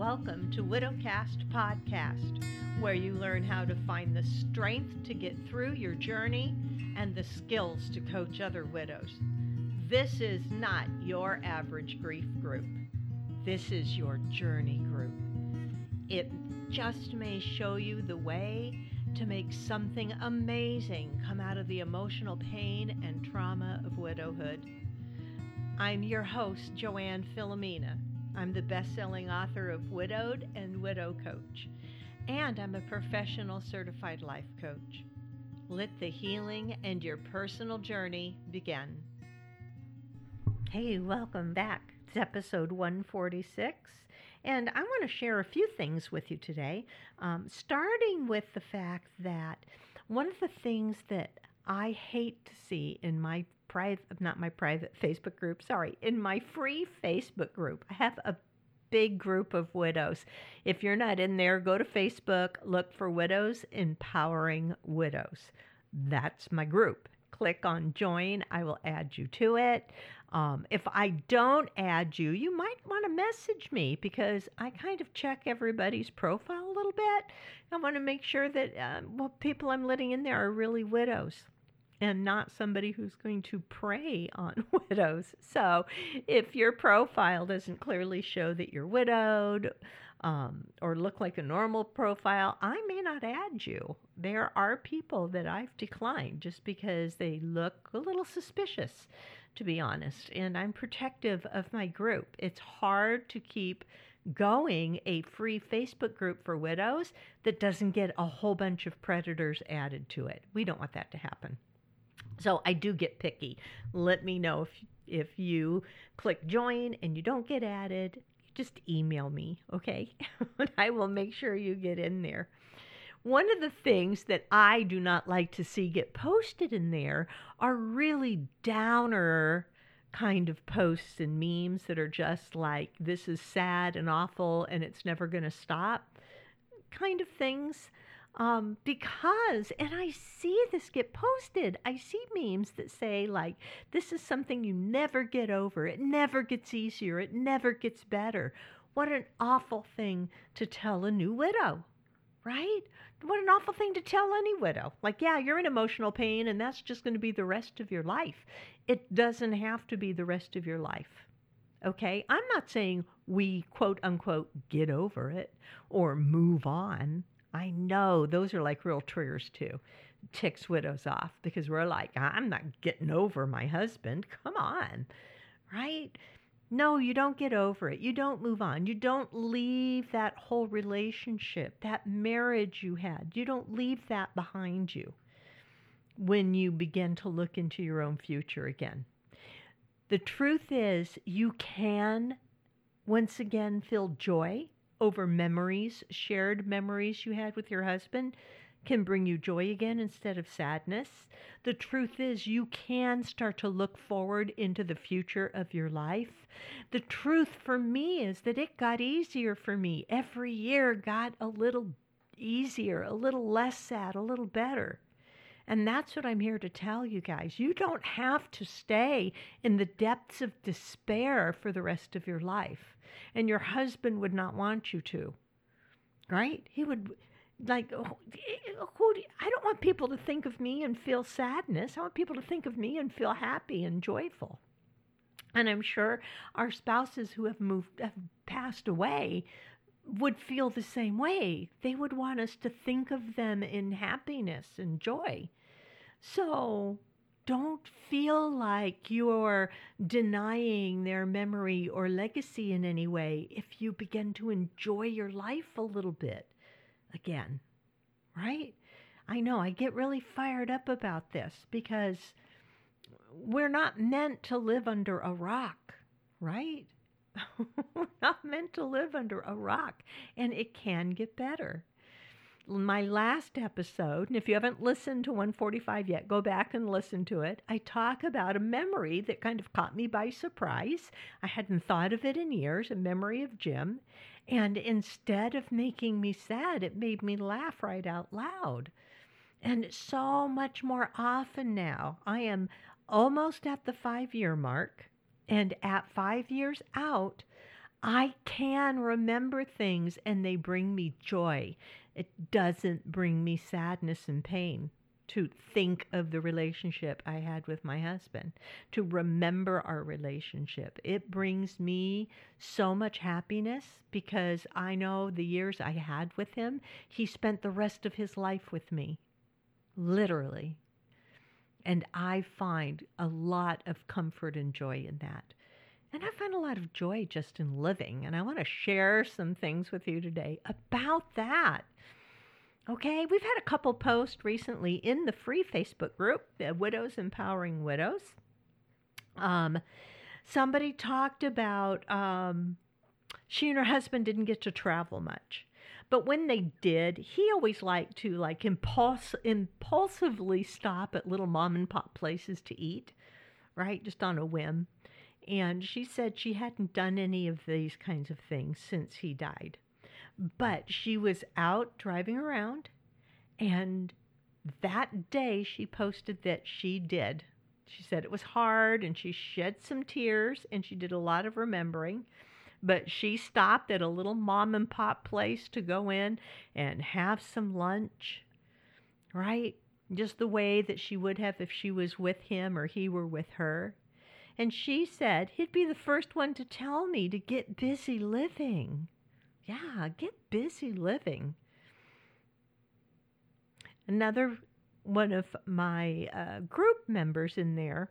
welcome to Widowcast Podcast, where you learn how to find the strength to get through your journey and the skills to coach other widows. This is not your average grief group. This is your journey group. It just may show you the way to make something amazing come out of the emotional pain and trauma of widowhood. I'm your host, Joann Filomena. I'm the best selling author of Widowed and Widow Coach, and I'm a professional certified life coach. Let the healing and your personal journey begin. Hey, welcome back. It's episode 146, and I want to share a few things with you today, um, starting with the fact that one of the things that I hate to see in my private, not my private Facebook group, sorry, in my free Facebook group. I have a big group of widows. If you're not in there, go to Facebook, look for Widows Empowering Widows. That's my group. Click on join, I will add you to it. Um, if I don't add you, you might want to message me because I kind of check everybody's profile a little bit. I want to make sure that um, well, people I'm letting in there are really widows and not somebody who's going to prey on widows. So, if your profile doesn't clearly show that you're widowed um, or look like a normal profile, I may not add you. There are people that I've declined just because they look a little suspicious, to be honest, and I'm protective of my group. It's hard to keep going a free Facebook group for widows that doesn't get a whole bunch of predators added to it. We don't want that to happen. So I do get picky. Let me know if if you click join and you don't get added, just email me, okay? I will make sure you get in there. One of the things that I do not like to see get posted in there are really downer kind of posts and memes that are just like, this is sad and awful and it's never going to stop kind of things um, because, and I see this get posted, I see memes that say, like, this is something you never get over. It never gets easier. It never gets better. What an awful thing to tell a new widow, right? What an awful thing to tell any widow. Like, yeah, you're in emotional pain and that's just going to be the rest of your life. It doesn't have to be the rest of your life. Okay? I'm not saying we quote unquote get over it or move on. I know those are like real triggers too. Ticks widows off because we're like, I'm not getting over my husband. Come on, right? No, you don't get over it. You don't move on. You don't leave that whole relationship, that marriage you had. You don't leave that behind you when you begin to look into your own future again. The truth is, you can once again feel joy over memories, shared memories you had with your husband can bring you joy again instead of sadness. The truth is, you can start to look forward into the future of your life. The truth for me is that it got easier for me. Every year got a little easier, a little less sad, a little better. And that's what I'm here to tell you guys. You don't have to stay in the depths of despair for the rest of your life. And your husband would not want you to, right? He would, like, who do, I don't want people to think of me and feel sadness. I want people to think of me and feel happy and joyful. And I'm sure our spouses who have moved, have passed away, would feel the same way. They would want us to think of them in happiness and joy. So don't feel like you're denying their memory or legacy in any way if you begin to enjoy your life a little bit again, right? I know I get really fired up about this because we're not meant to live under a rock, right? we're not meant to live under a rock, and it can get better my last episode, and if you haven't listened to 145 yet, go back and listen to it. I talk about a memory that kind of caught me by surprise. I hadn't thought of it in years, a memory of Jim. And instead of making me sad, it made me laugh right out loud. And so much more often now, I am almost at the five year mark. And at five years out, I can remember things and they bring me joy. It doesn't bring me sadness and pain to think of the relationship I had with my husband, to remember our relationship. It brings me so much happiness because I know the years I had with him, he spent the rest of his life with me, literally. And I find a lot of comfort and joy in that. And I find a lot of joy just in living. And I want to share some things with you today about that. Okay, we've had a couple posts recently in the free Facebook group, the Widows Empowering Widows. Um, somebody talked about um, she and her husband didn't get to travel much. But when they did, he always liked to like impulse, impulsively stop at little mom and pop places to eat, right? Just on a whim. And she said she hadn't done any of these kinds of things since he died. But she was out driving around, and that day she posted that she did. She said it was hard and she shed some tears and she did a lot of remembering. But she stopped at a little mom and pop place to go in and have some lunch, right? Just the way that she would have if she was with him or he were with her. And she said he'd be the first one to tell me to get busy living. Yeah, get busy living. Another one of my uh, group members in there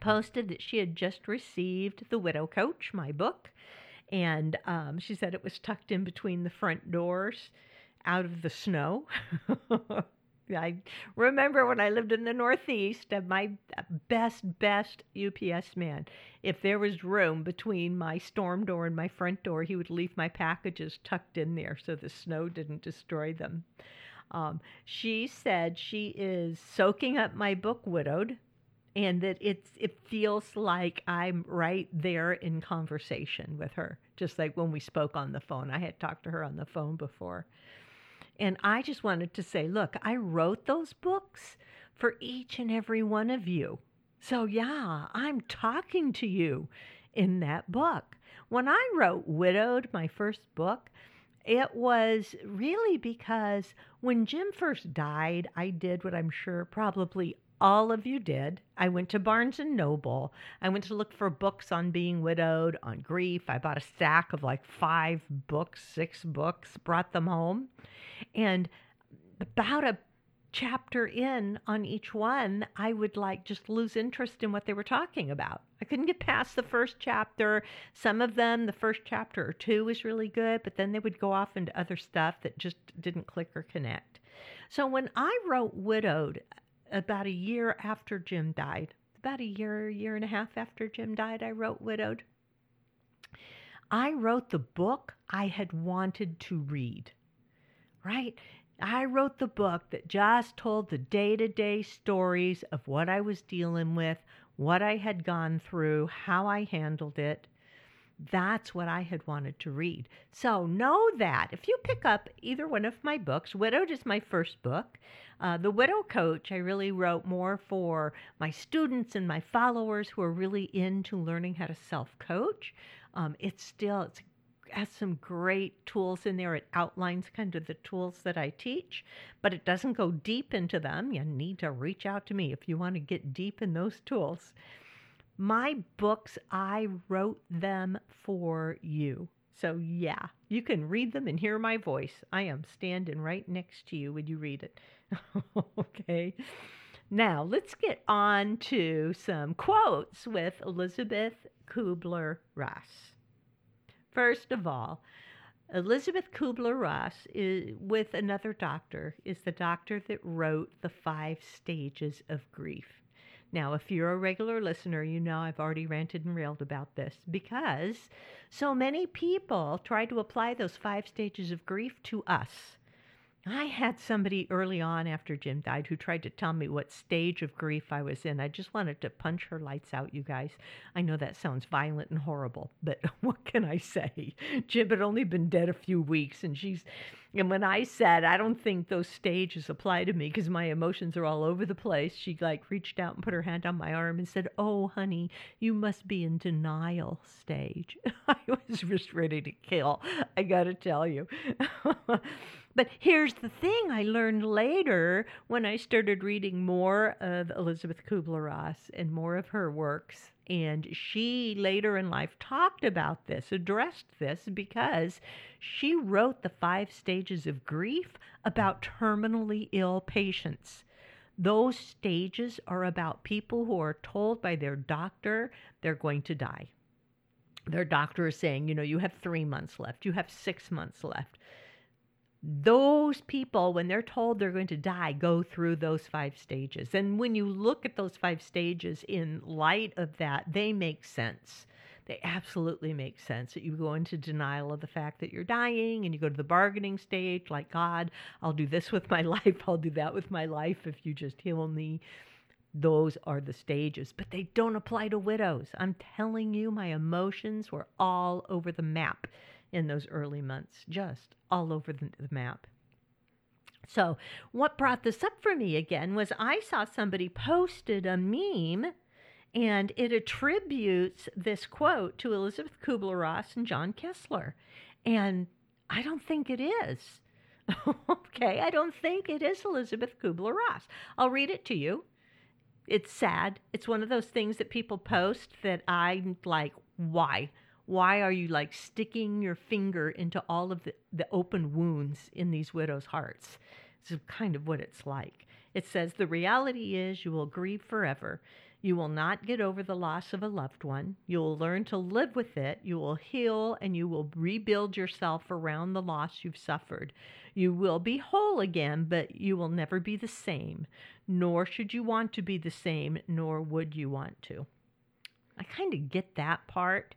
posted that she had just received The Widow Coach, my book, and um, she said it was tucked in between the front doors out of the snow. I remember when I lived in the Northeast, my best, best UPS man, if there was room between my storm door and my front door, he would leave my packages tucked in there so the snow didn't destroy them. Um, she said she is soaking up my book, Widowed, and that it's it feels like I'm right there in conversation with her, just like when we spoke on the phone. I had talked to her on the phone before. And I just wanted to say, look, I wrote those books for each and every one of you. So, yeah, I'm talking to you in that book. When I wrote Widowed, my first book, it was really because when Jim first died, I did what I'm sure probably all of you did. I went to Barnes and Noble. I went to look for books on being widowed, on grief. I bought a stack of like five books, six books, brought them home. And about a chapter in on each one, I would like just lose interest in what they were talking about. I couldn't get past the first chapter. Some of them, the first chapter or two was really good, but then they would go off into other stuff that just didn't click or connect. So when I wrote Widowed about a year after Jim died, about a year, year and a half after Jim died, I wrote Widowed. I wrote the book I had wanted to read, right? I wrote the book that just told the day to day stories of what I was dealing with, what I had gone through, how I handled it. That's what I had wanted to read. So know that if you pick up either one of my books, Widowed is my first book. Uh, the Widow Coach, I really wrote more for my students and my followers who are really into learning how to self coach. Um, it's still, it's has some great tools in there. It outlines kind of the tools that I teach, but it doesn't go deep into them. You need to reach out to me if you want to get deep in those tools. My books, I wrote them for you. So, yeah, you can read them and hear my voice. I am standing right next to you when you read it. okay. Now, let's get on to some quotes with Elizabeth Kubler Ross. First of all, Elizabeth Kubler Ross, with another doctor, is the doctor that wrote The Five Stages of Grief. Now, if you're a regular listener, you know I've already ranted and railed about this because so many people try to apply those five stages of grief to us. I had somebody early on after Jim died who tried to tell me what stage of grief I was in. I just wanted to punch her lights out, you guys. I know that sounds violent and horrible, but what can I say? Jim had only been dead a few weeks, and she's. And when I said, I don't think those stages apply to me because my emotions are all over the place, she like reached out and put her hand on my arm and said, Oh, honey, you must be in denial stage. I was just ready to kill. I got to tell you. But here's the thing I learned later when I started reading more of Elizabeth Kubler Ross and more of her works. And she later in life talked about this, addressed this, because she wrote the five stages of grief about terminally ill patients. Those stages are about people who are told by their doctor they're going to die. Their doctor is saying, you know, you have three months left, you have six months left those people, when they're told they're going to die, go through those five stages. And when you look at those five stages in light of that, they make sense. They absolutely make sense that you go into denial of the fact that you're dying and you go to the bargaining stage, like, God, I'll do this with my life, I'll do that with my life if you just heal me. Those are the stages, but they don't apply to widows. I'm telling you, my emotions were all over the map in those early months, just all over the, the map. So, what brought this up for me again was I saw somebody posted a meme and it attributes this quote to Elizabeth Kubler Ross and John Kessler. And I don't think it is. okay, I don't think it is Elizabeth Kubler Ross. I'll read it to you. It's sad. It's one of those things that people post that I'm like, why? Why are you like sticking your finger into all of the, the open wounds in these widows' hearts? It's kind of what it's like. It says, The reality is you will grieve forever. You will not get over the loss of a loved one. You will learn to live with it. You will heal and you will rebuild yourself around the loss you've suffered. You will be whole again, but you will never be the same. Nor should you want to be the same, nor would you want to. I kind of get that part.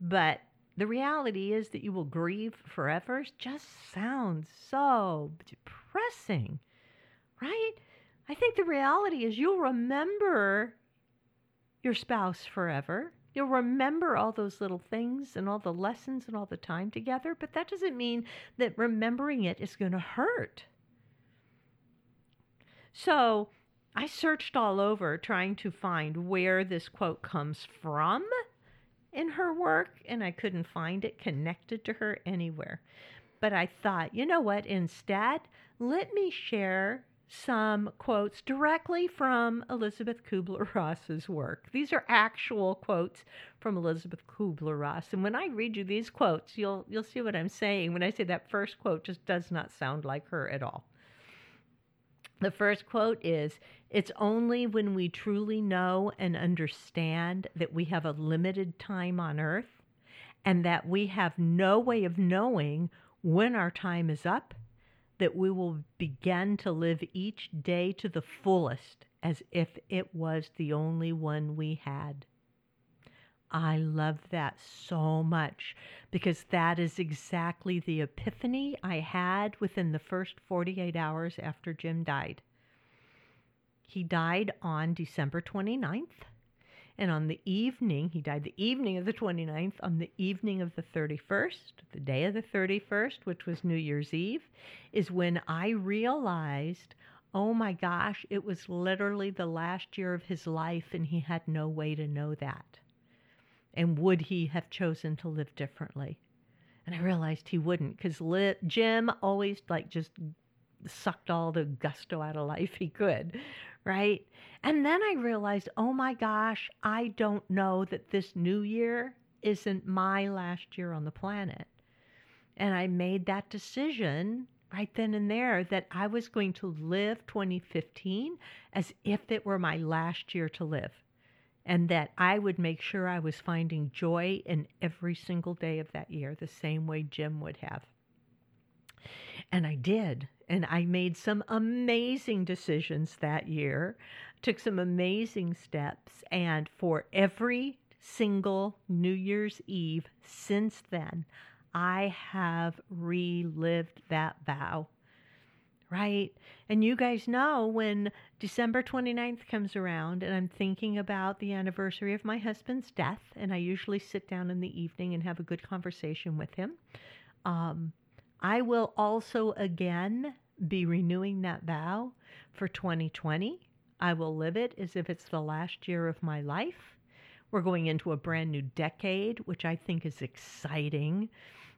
But the reality is that you will grieve forever just sounds so depressing, right? I think the reality is you'll remember your spouse forever. You'll remember all those little things and all the lessons and all the time together, but that doesn't mean that remembering it is going to hurt. So I searched all over trying to find where this quote comes from in her work, and I couldn't find it connected to her anywhere. But I thought, you know what? Instead, let me share some quotes directly from Elizabeth Kubler Ross's work. These are actual quotes from Elizabeth Kubler Ross. And when I read you these quotes, you'll you'll see what I'm saying. When I say that first quote just does not sound like her at all. The first quote is It's only when we truly know and understand that we have a limited time on earth and that we have no way of knowing when our time is up that we will begin to live each day to the fullest as if it was the only one we had. I love that so much because that is exactly the epiphany I had within the first 48 hours after Jim died. He died on December 29th. And on the evening, he died the evening of the 29th, on the evening of the 31st, the day of the 31st, which was New Year's Eve, is when I realized, oh my gosh, it was literally the last year of his life and he had no way to know that. And would he have chosen to live differently? And I realized he wouldn't because li- Jim always like just sucked all the gusto out of life he could, right? And then I realized, oh my gosh, I don't know that this new year isn't my last year on the planet. And I made that decision right then and there that I was going to live 2015 as if it were my last year to live and that I would make sure I was finding joy in every single day of that year, the same way Jim would have. And I did. And I made some amazing decisions that year, took some amazing steps. And for every single New Year's Eve since then, I have relived that vow. right? And you guys know when December 29th comes around and I'm thinking about the anniversary of my husband's death, and I usually sit down in the evening and have a good conversation with him. Um, I will also again be renewing that vow for 2020. I will live it as if it's the last year of my life. We're going into a brand new decade, which I think is exciting.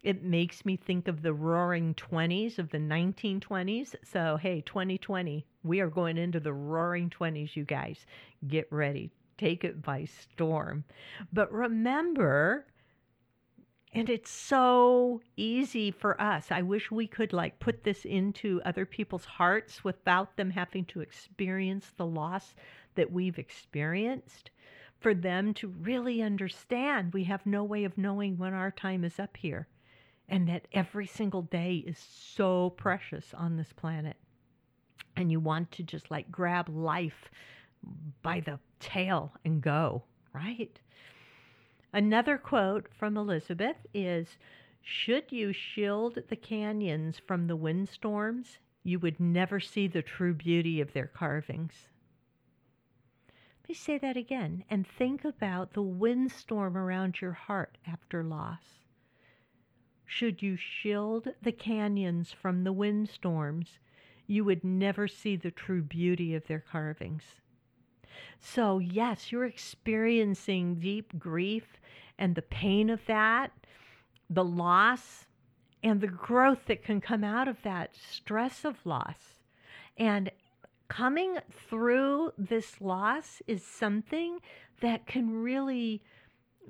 It makes me think of the roaring 20s of the 1920s. So, hey, 2020, we are going into the roaring 20s, you guys. Get ready. Take it by storm. But remember, and it's so easy for us. I wish we could like put this into other people's hearts without them having to experience the loss that we've experienced. For them to really understand we have no way of knowing when our time is up here and that every single day is so precious on this planet. And you want to just like grab life by the tail and go, right? Another quote from Elizabeth is Should you shield the canyons from the windstorms, you would never see the true beauty of their carvings. Let me say that again and think about the windstorm around your heart after loss. Should you shield the canyons from the windstorms, you would never see the true beauty of their carvings. So, yes, you're experiencing deep grief and the pain of that, the loss, and the growth that can come out of that stress of loss. And coming through this loss is something that can really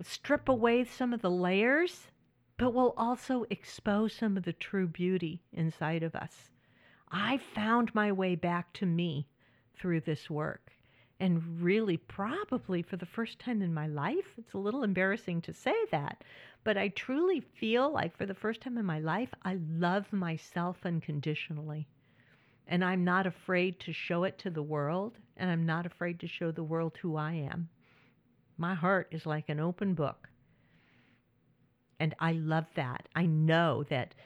strip away some of the layers but will also expose some of the true beauty inside of us. I found my way back to me through this work. And really, probably for the first time in my life, it's a little embarrassing to say that, but I truly feel like for the first time in my life, I love myself unconditionally. And I'm not afraid to show it to the world, and I'm not afraid to show the world who I am. My heart is like an open book. And I love that. I know that,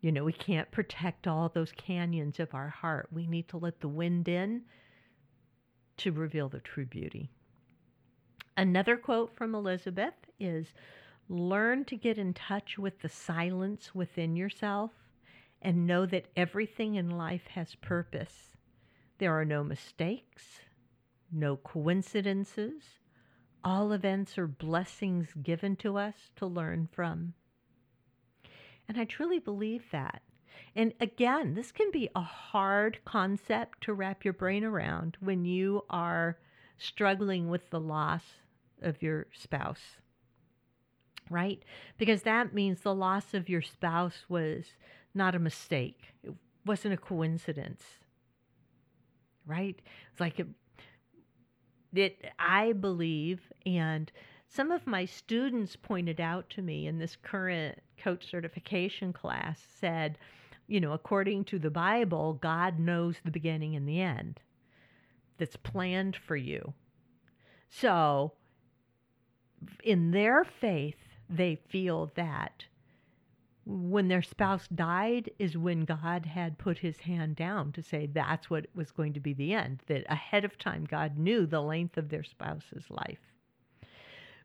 you know, we can't protect all those canyons of our heart. We need to let the wind in to reveal the true beauty. Another quote from Elizabeth is Learn to get in touch with the silence within yourself and know that everything in life has purpose. There are no mistakes, no coincidences, all events are blessings given to us to learn from. And I truly believe that. And again, this can be a hard concept to wrap your brain around when you are struggling with the loss of your spouse, right? Because that means the loss of your spouse was not a mistake, it wasn't a coincidence, right? It's like it, it, I believe, and some of my students pointed out to me in this current coach certification class said, you know, according to the Bible, God knows the beginning and the end that's planned for you. So, in their faith, they feel that when their spouse died is when God had put his hand down to say that's what was going to be the end, that ahead of time God knew the length of their spouse's life.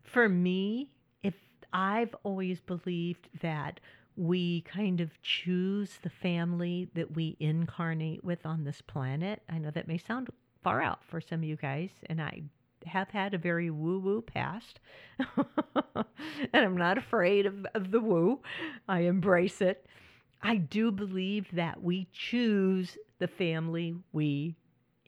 For me, if I've always believed that we kind of choose the family that we incarnate with on this planet. I know that may sound far out for some of you guys, and I have had a very woo woo past. and I'm not afraid of, of the woo, I embrace it. I do believe that we choose the family we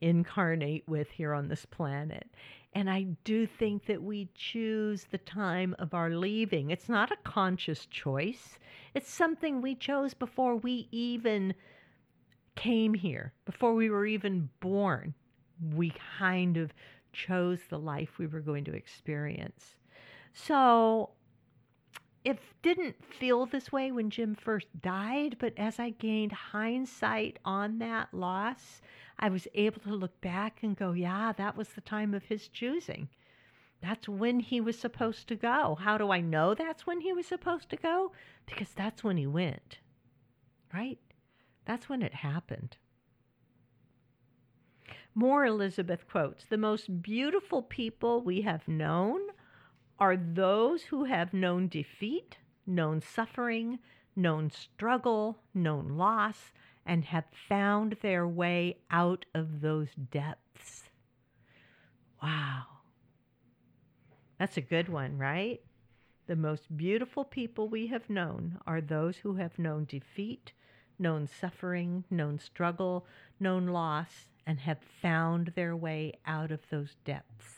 incarnate with here on this planet. And I do think that we choose the time of our leaving. It's not a conscious choice, it's something we chose before we even came here, before we were even born. We kind of chose the life we were going to experience. So it didn't feel this way when Jim first died, but as I gained hindsight on that loss, I was able to look back and go, yeah, that was the time of his choosing. That's when he was supposed to go. How do I know that's when he was supposed to go? Because that's when he went, right? That's when it happened. More Elizabeth quotes The most beautiful people we have known are those who have known defeat, known suffering, known struggle, known loss, and have found their way out of those depths. Wow. That's a good one, right? The most beautiful people we have known are those who have known defeat, known suffering, known struggle, known loss, and have found their way out of those depths.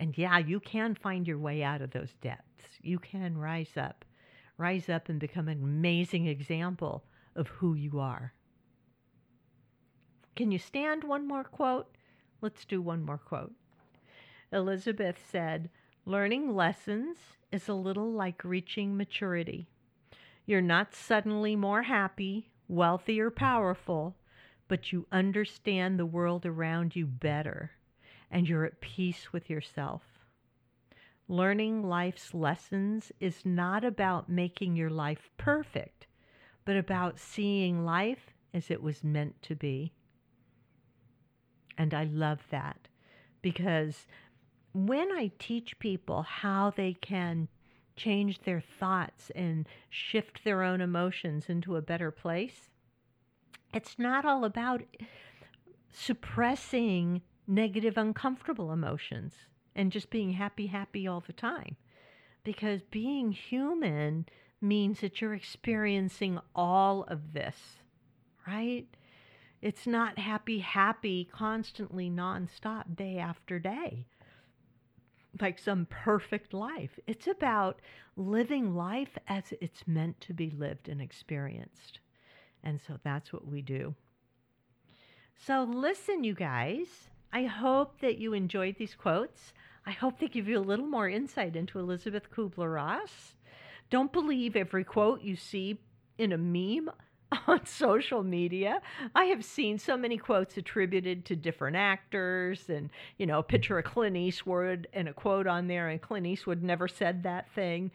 And yeah, you can find your way out of those depths. You can rise up, rise up and become an amazing example of who you are. Can you stand one more quote? Let's do one more quote. Elizabeth said, Learning lessons is a little like reaching maturity. You're not suddenly more happy, wealthy, or powerful, but you understand the world around you better and you're at peace with yourself. Learning life's lessons is not about making your life perfect, but about seeing life as it was meant to be. And I love that because when I teach people how they can change their thoughts and shift their own emotions into a better place, it's not all about suppressing negative, uncomfortable emotions and just being happy, happy all the time. Because being human means that you're experiencing all of this, right? It's not happy, happy, constantly nonstop, day after day, like some perfect life. It's about living life as it's meant to be lived and experienced. And so that's what we do. So, listen, you guys, I hope that you enjoyed these quotes. I hope they give you a little more insight into Elizabeth Kubler Ross. Don't believe every quote you see in a meme on social media. I have seen so many quotes attributed to different actors and, you know, a picture of Clint Eastwood and a quote on there, and Clint Eastwood never said that thing.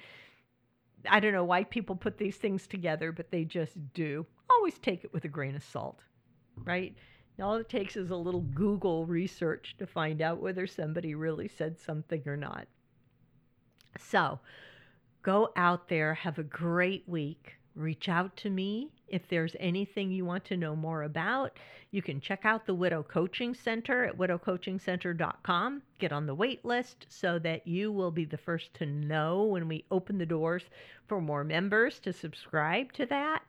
I don't know why people put these things together, but they just do. Always take it with a grain of salt, right? All it takes is a little Google research to find out whether somebody really said something or not. So go out there, have a great week. Reach out to me if there's anything you want to know more about. You can check out the Widow Coaching Center at widowcoachingcenter.com. Get on the wait list so that you will be the first to know when we open the doors for more members to subscribe to that.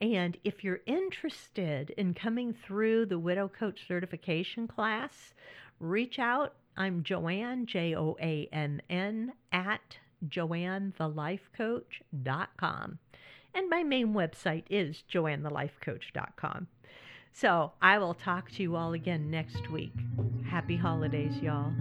And if you're interested in coming through the Widow Coach certification class, reach out. I'm Joann, J O A N N, at joannthelifecoach.com. And my main website is joannthelifecoach.com. So I will talk to you all again next week. Happy holidays, y'all.